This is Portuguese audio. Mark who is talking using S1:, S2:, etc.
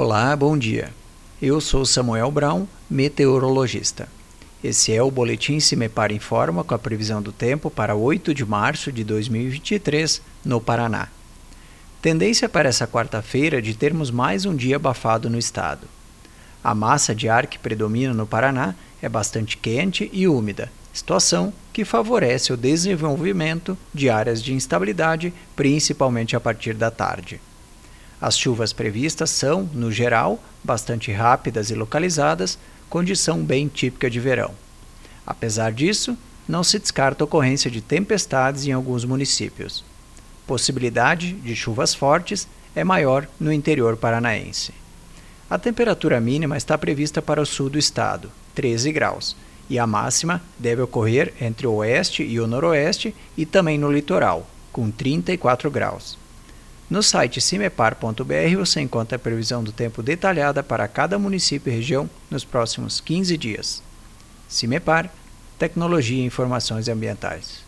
S1: Olá, bom dia. Eu sou Samuel Brown, meteorologista. Esse é o Boletim Se Me Para Informa com a previsão do tempo para 8 de março de 2023, no Paraná. Tendência para essa quarta-feira de termos mais um dia abafado no estado. A massa de ar que predomina no Paraná é bastante quente e úmida, situação que favorece o desenvolvimento de áreas de instabilidade, principalmente a partir da tarde. As chuvas previstas são, no geral, bastante rápidas e localizadas, condição bem típica de verão. Apesar disso, não se descarta a ocorrência de tempestades em alguns municípios. Possibilidade de chuvas fortes é maior no interior paranaense. A temperatura mínima está prevista para o sul do estado, 13 graus, e a máxima deve ocorrer entre o oeste e o noroeste e também no litoral, com 34 graus. No site cimepar.br você encontra a previsão do tempo detalhada para cada município e região nos próximos 15 dias. Cimepar, Tecnologia e Informações Ambientais.